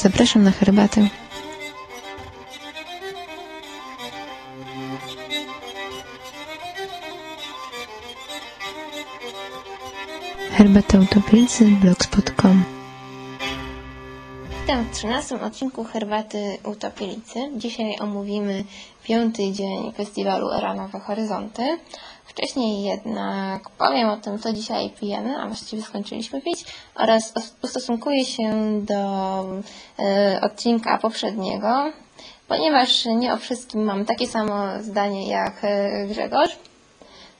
Zapraszam na herbatę. Herbata Utopicy blogspot.com Witam w 13 odcinku Herbaty Utopielicy. Dzisiaj omówimy piąty dzień festiwalu Era Nowe Horyzonty. Wcześniej jednak powiem o tym, co dzisiaj pijemy, a właściwie skończyliśmy pić, oraz os- ustosunkuję się do e, odcinka poprzedniego, ponieważ nie o wszystkim mam takie samo zdanie jak e, Grzegorz.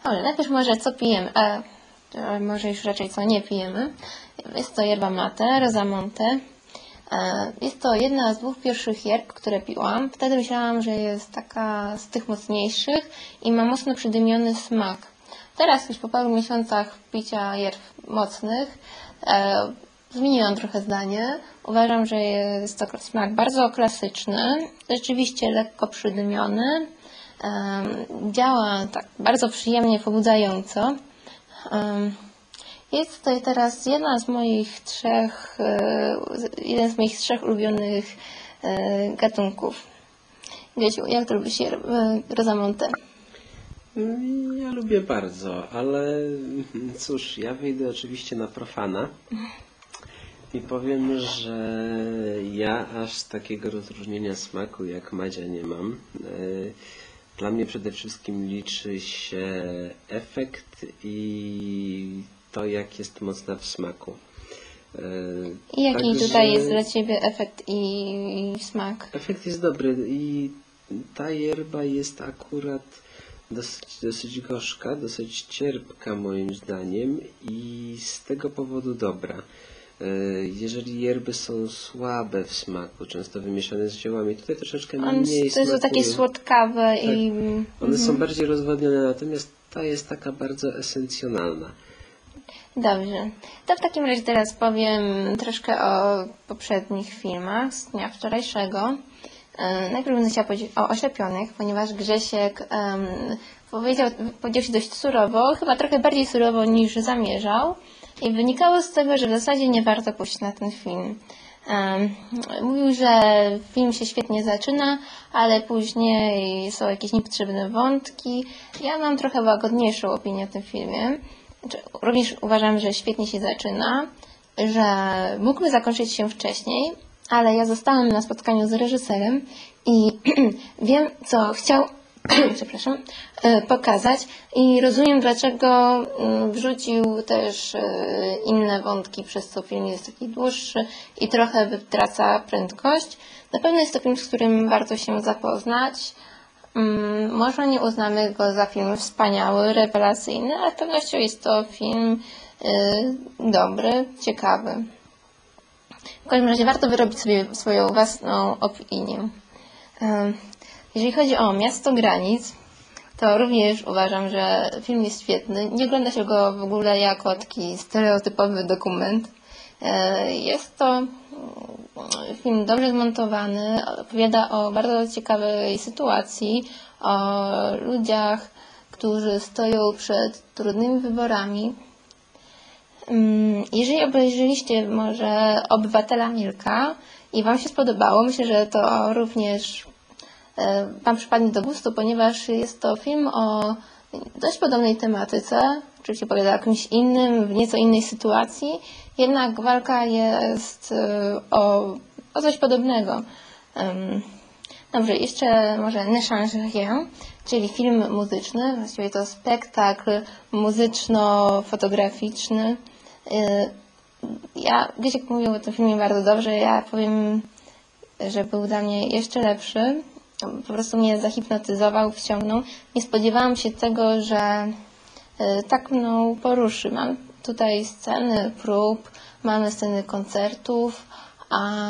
Ale najpierw może co pijemy, a e, może już raczej co nie pijemy. Jest to yerba mate, rozamonte. E, Jest to jedna z dwóch pierwszych yerb, które piłam. Wtedy myślałam, że jest taka z tych mocniejszych i ma mocno przydymiony smak. Teraz już po paru miesiącach picia yerb mocnych e, zmieniłam trochę zdanie. Uważam, że jest to smak bardzo klasyczny, rzeczywiście lekko przydymiony. Em, Działa tak bardzo przyjemnie, pobudzająco. Jest to teraz jedna z moich trzech, e, jeden z moich trzech ulubionych e, gatunków. Wiecie, jak to lubisz je, Rozamonte? Mm, Ja lubię bardzo, ale cóż, ja wyjdę oczywiście na profana i powiem, że ja aż takiego rozróżnienia smaku jak Madzia nie mam. E, Dla mnie przede wszystkim liczy się efekt i to, jak jest mocna w smaku. E, I jaki także- tutaj jest dla Ciebie efekt i, i smak? Efekt jest dobry i ta yerba jest akurat dosyć, dosyć gorzka, dosyć cierpka moim zdaniem i z tego powodu dobra. E, Jeżeli yerby są słabe w smaku, często wymieszane z ziołami, tutaj troszeczkę On, mniej to jest takie słodkawe i... One są bardziej rozwodnione, natomiast ta jest taka bardzo esencjonalna. Dobrze. To w takim razie teraz powiem troszkę o poprzednich filmach z dnia wczorajszego. E, Najpierw będę chciała powiedzieć o oślepionych, ponieważ Grzesiek em, powiedział, powiedział się dość surowo, chyba trochę bardziej surowo niż zamierzał. I wynikało z tego, że w zasadzie nie warto pójść na ten film. Em, Mówił, że film się świetnie zaczyna, ale później są jakieś niepotrzebne wątki. Ja mam trochę łagodniejszą opinię o tym filmie. Znaczy, Również uważam, że świetnie się zaczyna, że mógłby zakończyć się wcześniej, ale ja zostałam na spotkaniu z reżyserem i wiem, co chciał przepraszam, e, pokazać i rozumiem, dlaczego mm, wrzucił też e, inne wątki, przez co film jest taki dłuższy i trochę wytraca prędkość. Na pewno jest to film, z którym warto się zapoznać. Mm, Może nie uznamy go za film wspaniały, rewelacyjny, ale z pewnością jest to film y, dobry, ciekawy. W każdym razie warto wyrobić sobie swoją własną opinię. Ym, Jeżeli chodzi o Miasto Granic, to również uważam, że film jest świetny. Nie ogląda się go w ogóle jako taki stereotypowy dokument. E, Jest to film dobrze zmontowany, opowiada o bardzo ciekawej sytuacji, o ludziach, którzy stoją przed trudnymi wyborami. Mm, Jeżeli obejrzeliście może Obywatela Milka i Wam się spodobało, myślę, że to również e, Wam przypadnie do gustu, ponieważ jest to film o dość podobnej tematyce, oczywiście opowiada o jakimś innym, w nieco innej sytuacji, jednak walka jest e, o, o coś podobnego. Dobrze, jeszcze może Ne change rien, czyli film muzyczny, właściwie to spektakl muzyczno-fotograficzny. Y, Ja, Grzesiek mówił o tym filmie bardzo dobrze, ja powiem, że był dla mnie jeszcze lepszy. Po prostu mnie zahipnotyzował, wciągnął. Nie spodziewałam się tego, że y, tak mną poruszy. Mam tutaj sceny prób, mamy sceny koncertów, a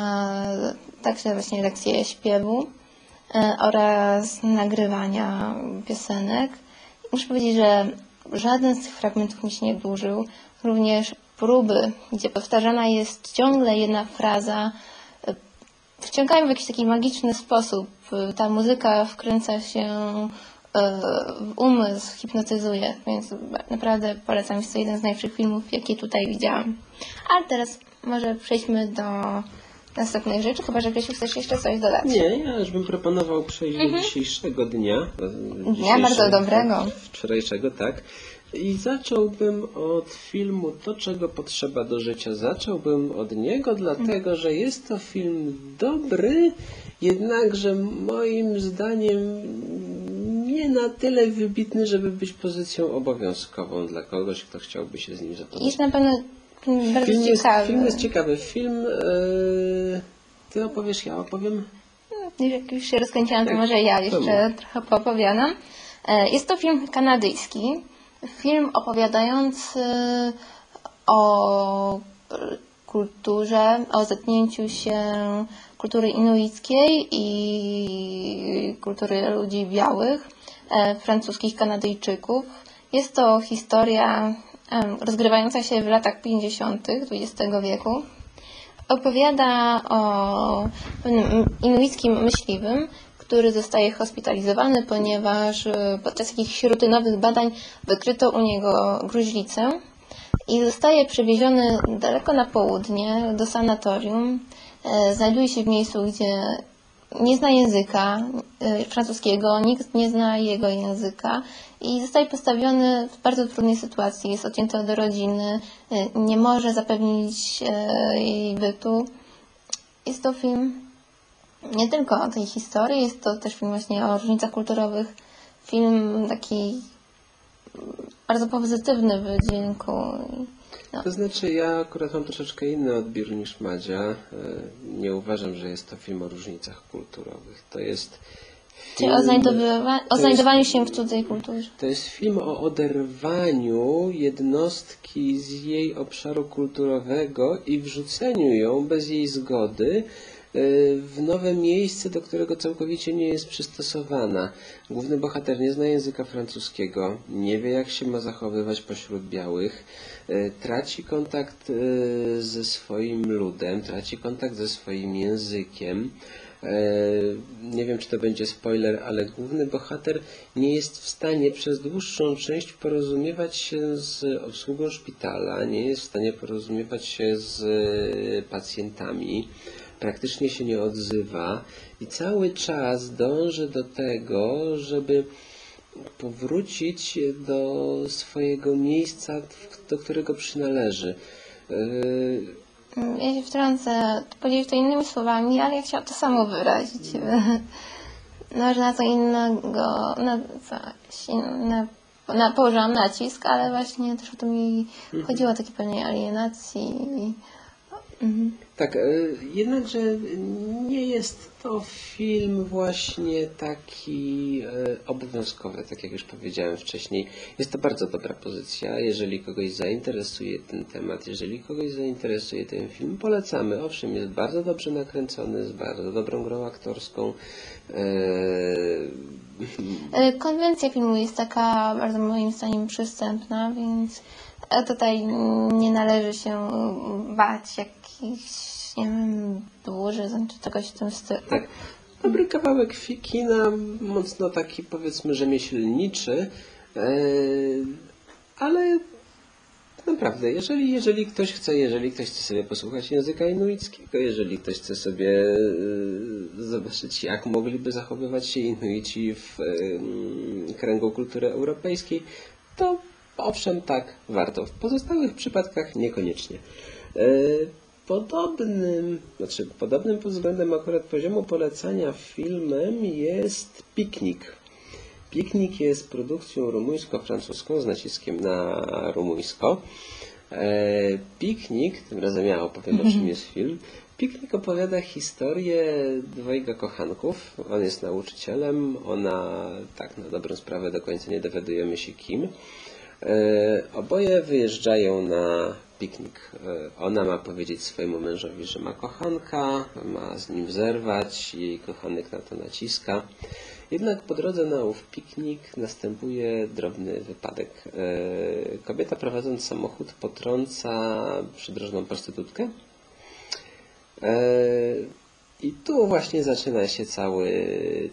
także właśnie lekcje śpiewu e, oraz nagrywania piosenek. Muszę powiedzieć, że żaden z tych fragmentów mi się nie dłużył. Również próby, gdzie powtarzana jest ciągle jedna fraza, e, wciągają w jakiś taki magiczny sposób. E, Ta muzyka wkręca się umysł, hipnotyzuje, więc naprawdę polecam. Jest to jeden z najlepszych filmów, jakie tutaj widziałam. Ale teraz może przejdźmy do następnych rzeczy, chyba że Grzesiu chcesz jeszcze coś dodać. Nie, ja już bym proponował przejść do dzisiejszego dnia. Mhm. Dnia bardzo dobrego. Wczorajszego, tak. I zacząłbym od filmu To, czego potrzeba do życia. Zacząłbym od niego, dlatego że jest to film dobry, jednakże moim zdaniem nie na tyle wybitny, żeby być pozycją obowiązkową dla kogoś, kto chciałby się z nim zapoznać. Jest na pewno film bardzo Film jest, ciekawy. film jest ciekawy. Film... e, ty opowiesz, ja opowiem. No, Jak już się rozkręciłam, to może ja jeszcze mów. trochę poopowiadam. E, Jest to film kanadyjski. Film opowiadający o kulturze, o zetknięciu się kultury inuickiej i kultury ludzi białych, francuskich Kanadyjczyków. Jest to historia em, rozgrywająca się w latach 50. XX wieku opowiada o inuickim myśliwym, który zostaje hospitalizowany, ponieważ e, podczas jakichś rutynowych badań wykryto u niego gruźlicę i zostaje przewieziony daleko na południe do sanatorium. E, Znajduje się w miejscu, gdzie nie zna języka e, francuskiego, nikt nie zna jego języka i zostaje postawiony w bardzo trudnej sytuacji. Jest odcięty od rodziny, e, nie może zapewnić e, jej bytu. Jest to film nie tylko o tej historii, jest to też film właśnie o różnicach kulturowych. Film taki bardzo pozytywny w. No. To znaczy, ja akurat mam troszeczkę inny odbiór niż Madzia. E, Nie uważam, że jest to film o różnicach kulturowych. To jest Czyli film, o, znajdowywa- o znajdowaniu jest, się w cudzej kulturze. To jest film o oderwaniu jednostki z jej obszaru kulturowego i wrzuceniu ją bez jej zgody w nowe miejsce, do którego całkowicie nie jest przystosowana. Główny bohater nie zna języka francuskiego, nie wie jak się ma zachowywać pośród białych, e, traci kontakt e, ze swoim ludem, traci kontakt ze swoim językiem. Nie wiem, czy to będzie spoiler, ale główny bohater nie jest w stanie przez dłuższą część porozumiewać się z obsługą szpitala, nie jest w stanie porozumiewać się z pacjentami, praktycznie się nie odzywa i cały czas dąży do tego, żeby powrócić do swojego miejsca, do którego przynależy. Ja się wtrącę, powiedzieć to innymi słowami, ale ja chciałam to samo wyrazić. No, że na co innego, na coś inne, na, położyłam nacisk, ale właśnie też o to mi chodziło o takiej pewnej alienacji. Mhm. Tak, e, jednakże nie jest to film właśnie taki e, obowiązkowy, tak jak już powiedziałem wcześniej. Jest to bardzo dobra pozycja. Jeżeli kogoś zainteresuje ten temat, jeżeli kogoś zainteresuje ten film, polecamy. Owszem, jest bardzo dobrze nakręcony, z bardzo dobrą grą aktorską. E, Konwencja filmu jest taka bardzo moim zdaniem przystępna, więc tutaj nie należy się bać jakichś, nie wiem, dłużyzn czy czegoś w tym stylu. Tak. Dobry kawałek fi- kina, mocno taki powiedzmy rzemieślniczy, e, ale naprawdę, jeżeli, jeżeli ktoś chce, jeżeli ktoś chce sobie posłuchać języka inuickiego, jeżeli ktoś chce sobie e, zobaczyć, jak mogliby zachowywać się Inuici w mm, kręgu kultury europejskiej, to owszem, tak, warto. W pozostałych przypadkach niekoniecznie. E, Podobnym, znaczy podobnym pod względem akurat poziomu polecania filmem jest Piknik. Piknik jest produkcją rumuńsko-francuską z naciskiem na rumuńsko. E, Piknik, tym razem ja opowiem o czym jest film. Piknik opowiada historię dwojga kochanków. On jest nauczycielem, ona tak na dobrą sprawę do końca nie dowiadujemy się kim. E, Oboje wyjeżdżają na piknik. E, Ona ma powiedzieć swojemu mężowi, że ma kochanka, ma z nim zerwać, jej kochanek na to naciska. Jednak po drodze na ów piknik następuje drobny wypadek. E, Kobieta prowadząc samochód potrąca przydrożną prostytutkę. E, I tu właśnie zaczyna się cały,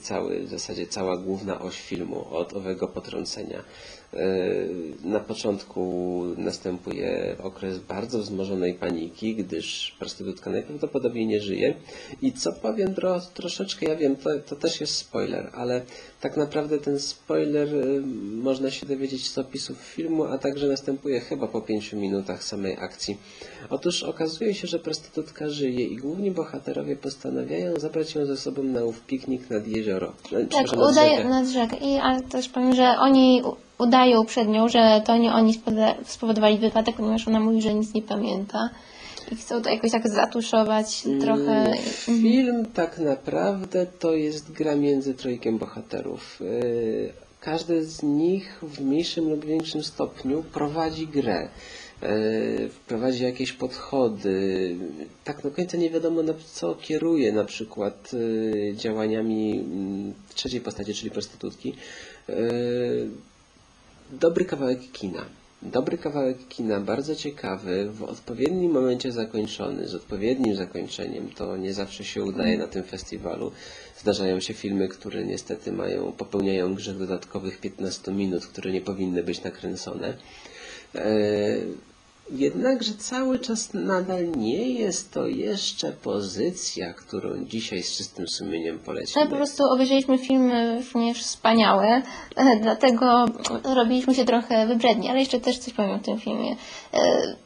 cały, w zasadzie cała główna oś filmu od owego potrącenia. E, Na początku następuje okres bardzo wzmożonej paniki, gdyż prostytutka najprawdopodobniej nie żyje. I co powiem tro, troszeczkę, ja wiem, to, to też jest spoiler, ale tak naprawdę ten spoiler y, można się dowiedzieć z opisów filmu, a także następuje chyba po pięciu minutach samej akcji. Otóż okazuje się, że prostytutka żyje i główni bohaterowie postanawiają zabrać ją ze sobą na ów piknik nad jezioro. E, Tak, udaje nad rzekę. I ale też powiem, że oni udają przed nią, że to nie oni spowodowali wypadek, ponieważ ona mówi, że nic nie pamięta. I chcą to jakoś tak zatuszować trochę. Mm, Film tak naprawdę to jest gra między trojkiem bohaterów. Yy, Każdy z nich w mniejszym lub większym stopniu prowadzi grę. Yy, Wprowadzi jakieś podchody. Tak do końca nie wiadomo na co kieruje na przykład yy, działaniami mm, trzeciej postaci, czyli prostytutki. Dobry kawałek kina. Dobry kawałek kina, bardzo ciekawy, w odpowiednim momencie zakończony, z odpowiednim zakończeniem. To nie zawsze się udaje na tym festiwalu. Zdarzają się filmy, które niestety mają, popełniają grzech dodatkowych 15 minut, które nie powinny być nakręcone. E, Jednakże cały czas nadal nie jest to jeszcze pozycja, którą dzisiaj z czystym sumieniem Ale polecimy. po prostu obejrzeliśmy film również wspaniałe, e, dlatego robiliśmy się trochę wybredni, ale jeszcze też coś powiem o tym filmie. E,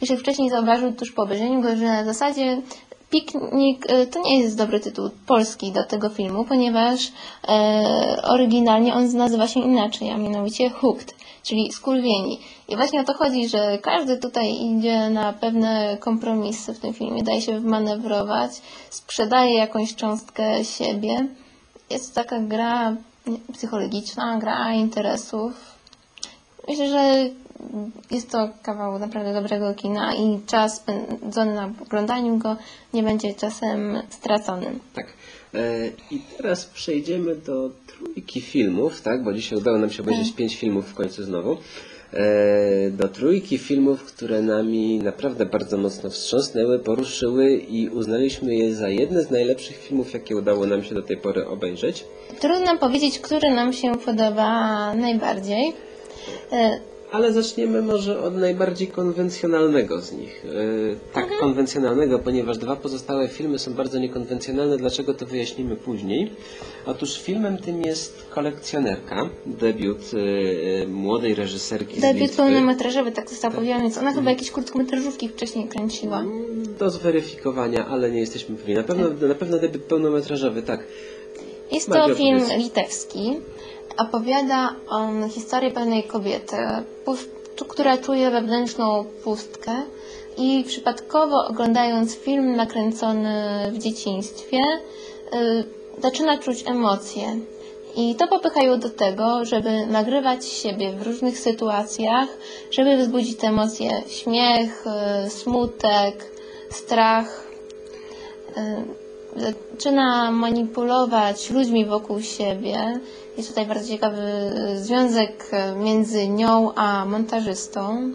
Jeszcze wcześniej zauważył tuż po obejrzeniu go, że na zasadzie Piknik e, to nie jest dobry tytuł polski do tego filmu, ponieważ e, oryginalnie on nazywa się inaczej, a mianowicie Hooked, czyli skurwieni. I właśnie o to chodzi, że każdy tutaj idzie na pewne kompromisy w tym filmie, daje się wmanewrować, sprzedaje jakąś cząstkę siebie. Jest to taka gra psychologiczna, gra interesów. Myślę, że jest to kawał naprawdę dobrego kina i czas spędzony na oglądaniu go nie będzie czasem straconym. Tak. E, I teraz przejdziemy do trójki filmów, tak? Bo dzisiaj udało nam się obejrzeć pięć filmów w końcu znowu. E, Do trójki filmów, które nami naprawdę bardzo mocno wstrząsnęły, poruszyły i uznaliśmy je za jedne z najlepszych filmów, jakie udało nam się do tej pory obejrzeć. Trudno powiedzieć, który nam się podoba najbardziej. Ale zaczniemy może od najbardziej konwencjonalnego z nich. E, tak, konwencjonalnego, ponieważ dwa pozostałe filmy są bardzo niekonwencjonalne. Dlaczego to wyjaśnimy później. Otóż filmem tym jest Kolekcjonerka, debiut e, młodej reżyserki Debiut pełnometrażowy, tak został powiedziane, więc ona chyba jakieś krótkometrażówki wcześniej kręciła. Do zweryfikowania, ale nie jesteśmy pewni. Na pewno, na pewno debiut pełnometrażowy, tak. Jest to film litewski. Opowiada on historię pewnej kobiety, która czuje wewnętrzną pustkę i przypadkowo oglądając film nakręcony w dzieciństwie, y, zaczyna czuć emocje. I to popycha ją do tego, żeby nagrywać siebie w różnych sytuacjach, żeby wzbudzić te emocje śmiech, y, smutek, strach. Y, zaczyna manipulować ludźmi wokół siebie. Jest tutaj bardzo ciekawy y, związek y, między nią a montażystą.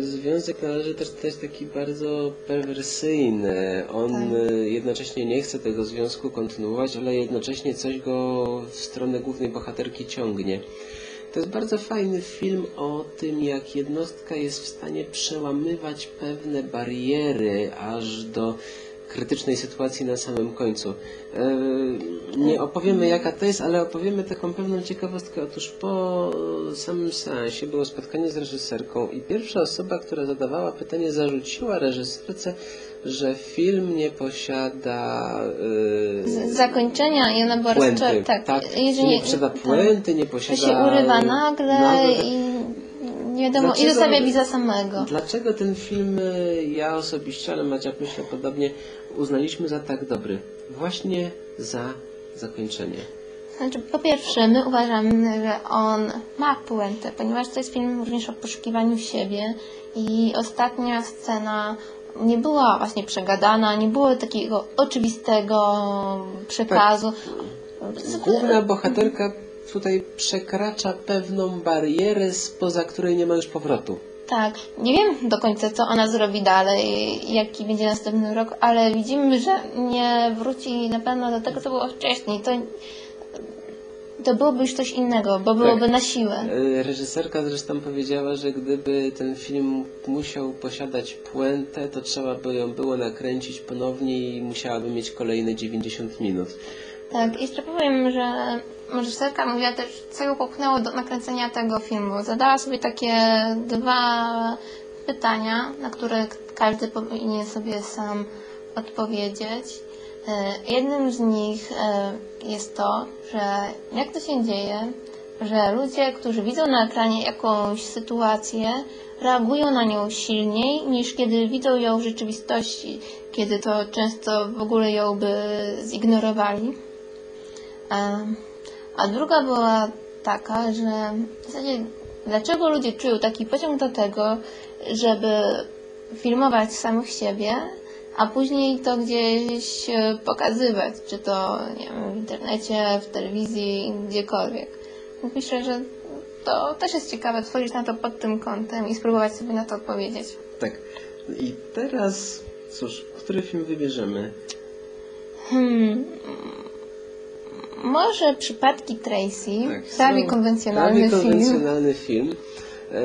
Związek należy też też taki bardzo perwersyjny. On Tak. y, jednocześnie nie chce tego związku kontynuować, ale jednocześnie coś go w stronę głównej bohaterki ciągnie. To jest bardzo fajny film o tym, jak jednostka jest w stanie przełamywać pewne bariery aż do krytycznej sytuacji na samym końcu. E, Nie opowiemy jaka to jest, ale opowiemy taką pewną ciekawostkę. Otóż po samym seansie było spotkanie z reżyserką i pierwsza osoba, która zadawała pytanie, zarzuciła reżyserce, że film nie posiada Z zakończenia i ona była puenty. rozczar- Tak, tak, jeżeli- nie posiada tak. puenty, nie posiada... się urywa nagle nagle- i nie wiadomo, Dlaczego- i zostawia widza samego. Dlaczego ten film, y, ja osobiście, ale Maciek myślę podobnie, uznaliśmy za tak dobry? Właśnie za zakończenie. Znaczy, po pierwsze, my uważamy, że on ma puentę, ponieważ to jest film również o poszukiwaniu siebie i ostatnia scena nie była właśnie przegadana, nie było takiego oczywistego przekazu. Główna bohaterka tutaj przekracza pewną barierę, spoza której nie ma już powrotu. Tak, nie wiem do końca, co ona zrobi dalej, jaki będzie następny rok, ale widzimy, że nie wróci na pewno do tego, co było wcześniej. To, to byłoby już coś innego, bo byłoby Tak. na siłę. E, Reżyserka zresztą powiedziała, że gdyby ten film musiał posiadać puentę, to trzeba by ją było nakręcić ponownie i musiałaby mieć kolejne 90 minut. Tak, jeszcze powiem, że reżyserka mówiła też, co ją popchnęło do nakręcenia tego filmu. Zadała sobie takie dwa pytania, na które każdy powinien sobie sam odpowiedzieć. E, Jednym z nich e, jest to, że jak to się dzieje, że ludzie, którzy widzą na ekranie jakąś sytuację, reagują na nią silniej niż kiedy widzą ją w rzeczywistości, kiedy to często w ogóle ją by zignorowali. Em, A druga była taka, że w zasadzie dlaczego ludzie czują taki pociąg do tego, żeby filmować samych siebie, a później to gdzieś e, pokazywać, czy to nie wiem, w internecie, w telewizji, gdziekolwiek. Więc Myślę, że to też jest ciekawe spojrzeć na to pod tym kątem i spróbować sobie na to odpowiedzieć. Tak. I teraz, cóż, który film wybierzemy? Hmm. Może przypadki Tracy, Tak, prawie konwencjonalny prawie film. konwencjonalny film. e,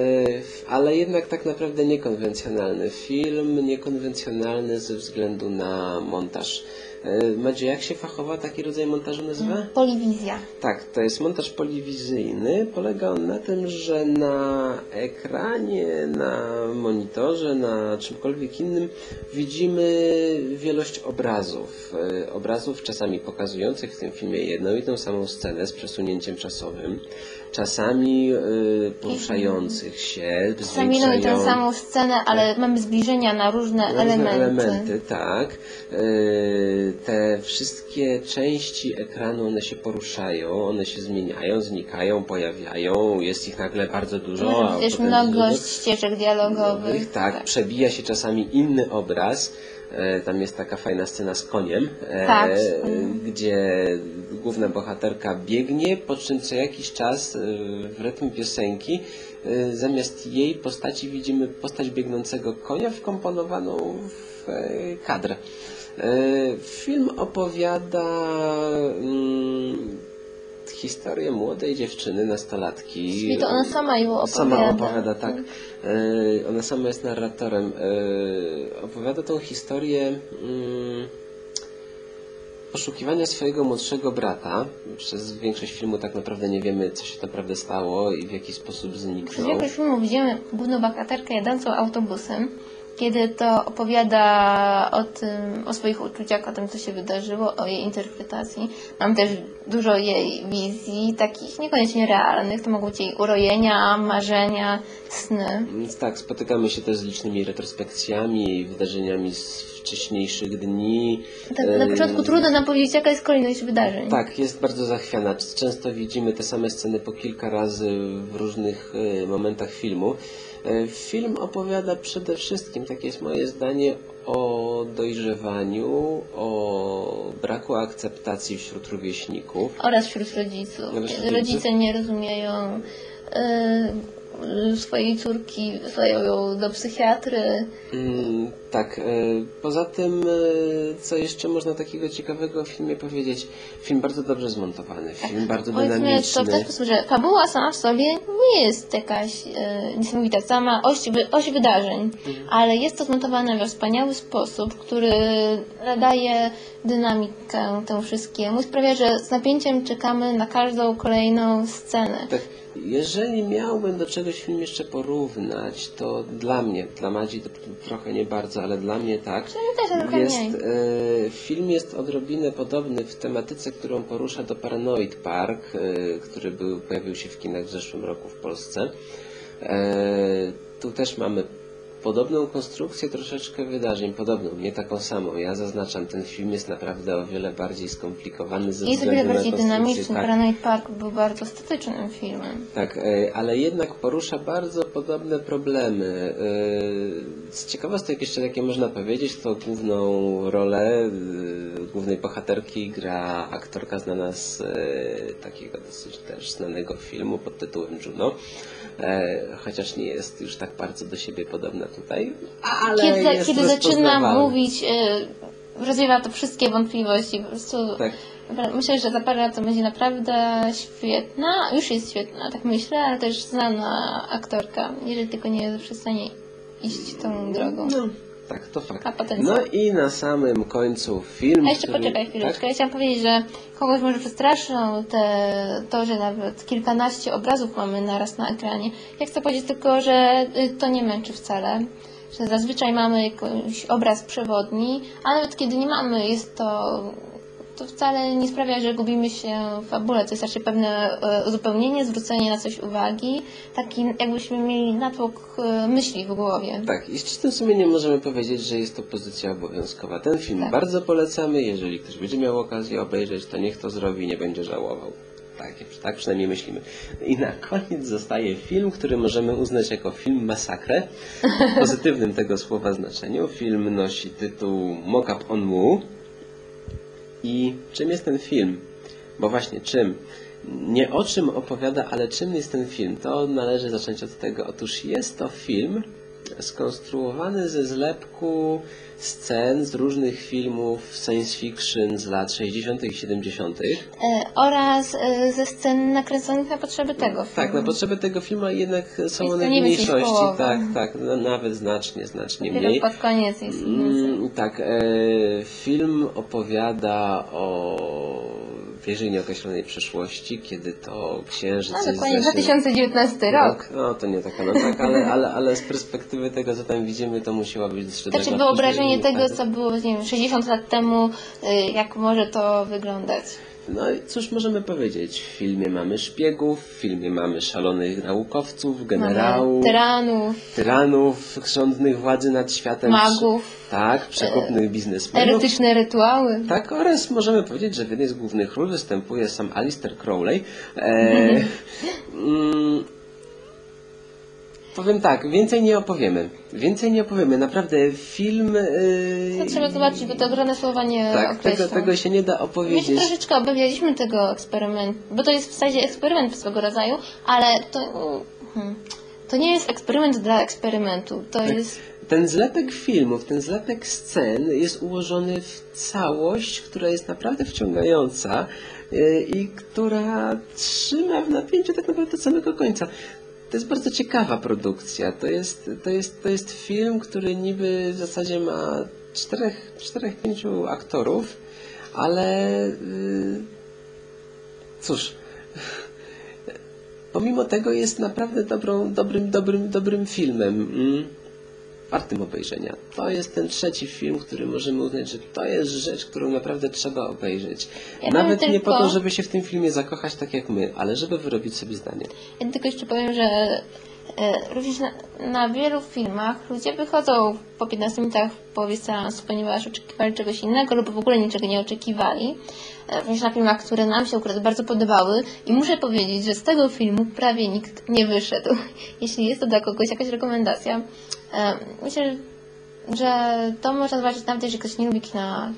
ale jednak tak naprawdę niekonwencjonalny film, niekonwencjonalny ze względu na montaż. E, Madzie, jak się fachowa taki rodzaj montażu nazywa? Poliwizja. Tak, to jest montaż poliwizyjny. Polega on na tym, że na ekranie, na monitorze, na czymkolwiek innym widzimy wielość obrazów. E, Obrazów czasami pokazujących w tym filmie jedną i tą samą scenę z przesunięciem czasowym. Czasami e, poruszających się, Czasami mamy tę zwiększających- samą scenę, ale mamy zbliżenia na różne, Różne elementy. elementy, tak. Yy, Te wszystkie części ekranu, one się poruszają, one się zmieniają, znikają, pojawiają, jest ich nagle bardzo dużo. Też potem mnogość ścieżek dialogowych. Nowych, tak, przebija się czasami inny obraz. E, Tam jest taka fajna scena z koniem, e, Tak. gdzie główna bohaterka biegnie, po czym co jakiś czas e, w rytm piosenki zamiast jej postaci widzimy postać biegnącego konia wkomponowaną w kadr. Film opowiada historię młodej dziewczyny, nastolatki. Czyli to ona sama ją opowiada. Sama opowiada, tak. E, ona sama jest narratorem. E, opowiada tą historię mm, poszukiwania swojego młodszego brata. Przez większość filmu tak naprawdę nie wiemy, co się naprawdę stało i w jaki sposób Przez zniknął. większość filmu widzimy główną bohaterkę jadącą autobusem, kiedy to opowiada o tym, o swoich uczuciach, o tym, co się wydarzyło, o jej interpretacji. Mam też dużo jej wizji, takich niekoniecznie realnych, to mogą być jej urojenia, marzenia, sny. Tak, spotykamy się też z licznymi retrospekcjami i wydarzeniami z wcześniejszych dni. Tak, na początku trudno nam powiedzieć, jaka jest kolejność wydarzeń. Tak, jest bardzo zachwiana. Często widzimy te same sceny po kilka razy w różnych e, momentach filmu. E, Film opowiada przede wszystkim, takie jest moje zdanie, o dojrzewaniu, o braku akceptacji wśród rówieśników. Oraz wśród rodziców. Rodziców. rodzice nie rozumieją e, swojej córki, wysyłają ją do psychiatry. Mm, tak, e, poza tym, e, co jeszcze można takiego ciekawego o filmie powiedzieć? Film bardzo dobrze zmontowany, film bardzo Powiedzmy to w ten dynamiczny. sposób, że fabuła sama w sobie nie jest jakaś e, niesamowita, sama oś, oś wydarzeń, Mhm. ale jest to zmontowane we wspaniały sposób, który nadaje dynamikę temu wszystkiemu, sprawia, że z napięciem czekamy na każdą kolejną scenę. Tak, jeżeli miałbym do czegoś film jeszcze porównać, to dla mnie, dla Madzi to trochę nie bardzo, ale dla mnie tak. Też Jest, e, film jest odrobinę podobny w tematyce, którą porusza do Paranoid Park, e, który był, pojawił się w kinach w zeszłym roku w Polsce. E, tu też mamy podobną konstrukcję troszeczkę wydarzeń, podobną, nie taką samą. Ja zaznaczam, ten film jest naprawdę o wiele bardziej skomplikowany ze Jest o względu wiele bardziej na konstrukcję. dynamiczny. Tak. Paranoid Park był bardzo estetycznym filmem. Tak, e, ale jednak porusza bardzo podobne problemy. E, Z ciekawostek jeszcze jakie można powiedzieć, to główną rolę e, głównej bohaterki gra aktorka znana z takiego dosyć też znanego filmu pod tytułem Juno. E, chociaż nie jest już tak bardzo do siebie podobna tutaj, ale Kiedy, jest kiedy zaczyna mówić, e, rozwiewa to wszystkie wątpliwości. Po prostu Tak. myślę, że za parę lat to będzie naprawdę świetna, już jest świetna, tak myślę, ale też znana aktorka, jeżeli tylko nie przestanie iść tą drogą. No, tak, to fakt. Ma potencjał. No i na samym końcu film, A jeszcze który... poczekaj chwileczkę. Tak? Ja chciałam powiedzieć, że kogoś może przestraszą te, to, że nawet kilkanaście obrazów mamy naraz na ekranie. Ja chcę powiedzieć tylko, że y, to nie męczy wcale. Że zazwyczaj mamy jakiś obraz przewodni, a nawet kiedy nie mamy, jest to to wcale nie sprawia, że gubimy się w fabule. To jest raczej pewne e, uzupełnienie, zwrócenie na coś uwagi. Taki jakbyśmy mieli natłok e, myśli w głowie. Tak, i z czystym sumieniem możemy powiedzieć, że jest to pozycja obowiązkowa. Ten film Tak. bardzo polecamy. Jeżeli ktoś będzie miał okazję obejrzeć, to niech to zrobi, nie będzie żałował. Tak, tak przynajmniej myślimy. I na koniec zostaje film, który możemy uznać jako film masakrę. W pozytywnym tego słowa znaczeniu. Film nosi tytuł Mock Up on Mu. I czym jest ten film? Bo właśnie czym? Nie o czym opowiada, ale czym jest ten film? To należy zacząć od tego. Otóż jest to film skonstruowany ze zlepku scen z różnych filmów science fiction z lat 60. i 70. E, oraz e, ze scen nakręconych na potrzeby tego filmu. Tak, na potrzeby tego filmu, jednak są one w mniejszości. Tak, tak, no, nawet znacznie, znacznie Dopiero mniej. pod koniec jest Mm, tak, e, film opowiada o wieży nieokreślonej przyszłości, kiedy to księżyc No jest dokładnie, zacznie- 2019 rok. No, to nie taka no tak, ale, ale, ale z perspektywy tego, co tam widzimy, to musiała być trzy Znaczy wyobrażenie tego, tak. co było nie wiem, 60 lat temu, y, jak może to wyglądać. No i cóż możemy powiedzieć? W filmie mamy szpiegów, w filmie mamy szalonych naukowców, generałów, tyranów, tyranów, rządnych władzy nad światem. magów, Tak, przekupnych biznesmenów. erotyczne rytuały. Tak, oraz możemy powiedzieć, że w jednej z głównych ról występuje sam Alistair Crowley. E, mm, powiem tak, więcej nie opowiemy. Więcej nie opowiemy. Naprawdę film... To Yy, trzeba zobaczyć, bo to ogromne słowa nie tak, tego, określą. tego się nie da My się opowiedzieć. troszeczkę obawialiśmy tego eksperymentu, bo to jest w zasadzie eksperyment swego rodzaju, ale to, hmm, to nie jest eksperyment dla eksperymentu. To Tak. jest Ten zlepek filmów, ten zlepek scen jest ułożony w całość, która jest naprawdę wciągająca yy, i która trzyma w napięciu tak naprawdę do samego końca. To jest bardzo ciekawa produkcja. To jest, to jest, to jest film, który niby w zasadzie ma czterech, czterech pięciu aktorów, ale yy, cóż, pomimo tego jest naprawdę dobrą, dobrym, dobrym, dobrym filmem. Mm wartym obejrzenia. To jest ten trzeci film, który możemy uznać, że to jest rzecz, którą naprawdę trzeba obejrzeć. Ja Nawet nie po tylko- to, żeby się w tym filmie zakochać tak jak my, ale żeby wyrobić sobie zdanie. Ja tylko jeszcze powiem, że e, również na, na wielu filmach ludzie wychodzą po 15 minutach w połowie seansu, ponieważ oczekiwali czegoś innego lub w ogóle niczego nie oczekiwali. E, Również na filmach, które nam się akurat bardzo podobały i muszę powiedzieć, że z tego filmu prawie nikt nie wyszedł. Jeśli jest to dla kogoś jakaś rekomendacja, myślę, że to można zobaczyć nawet, jeżeli ktoś nie lubi kina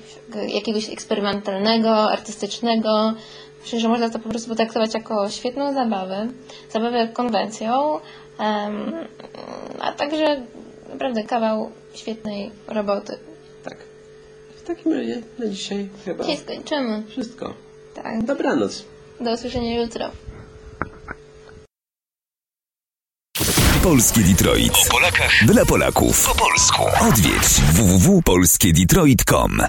jakiegoś eksperymentalnego, artystycznego. Myślę, że można to po prostu potraktować jako świetną zabawę, zabawę konwencją, a także naprawdę kawał świetnej roboty. Tak. W takim razie na dzisiaj chyba Dzisiaj skończymy. wszystko. Tak. Dobranoc. Do usłyszenia jutro. Polskie Detroit. O Polakach Dla Polaków. po polsku. Odwiedź www.polskiedetroit.com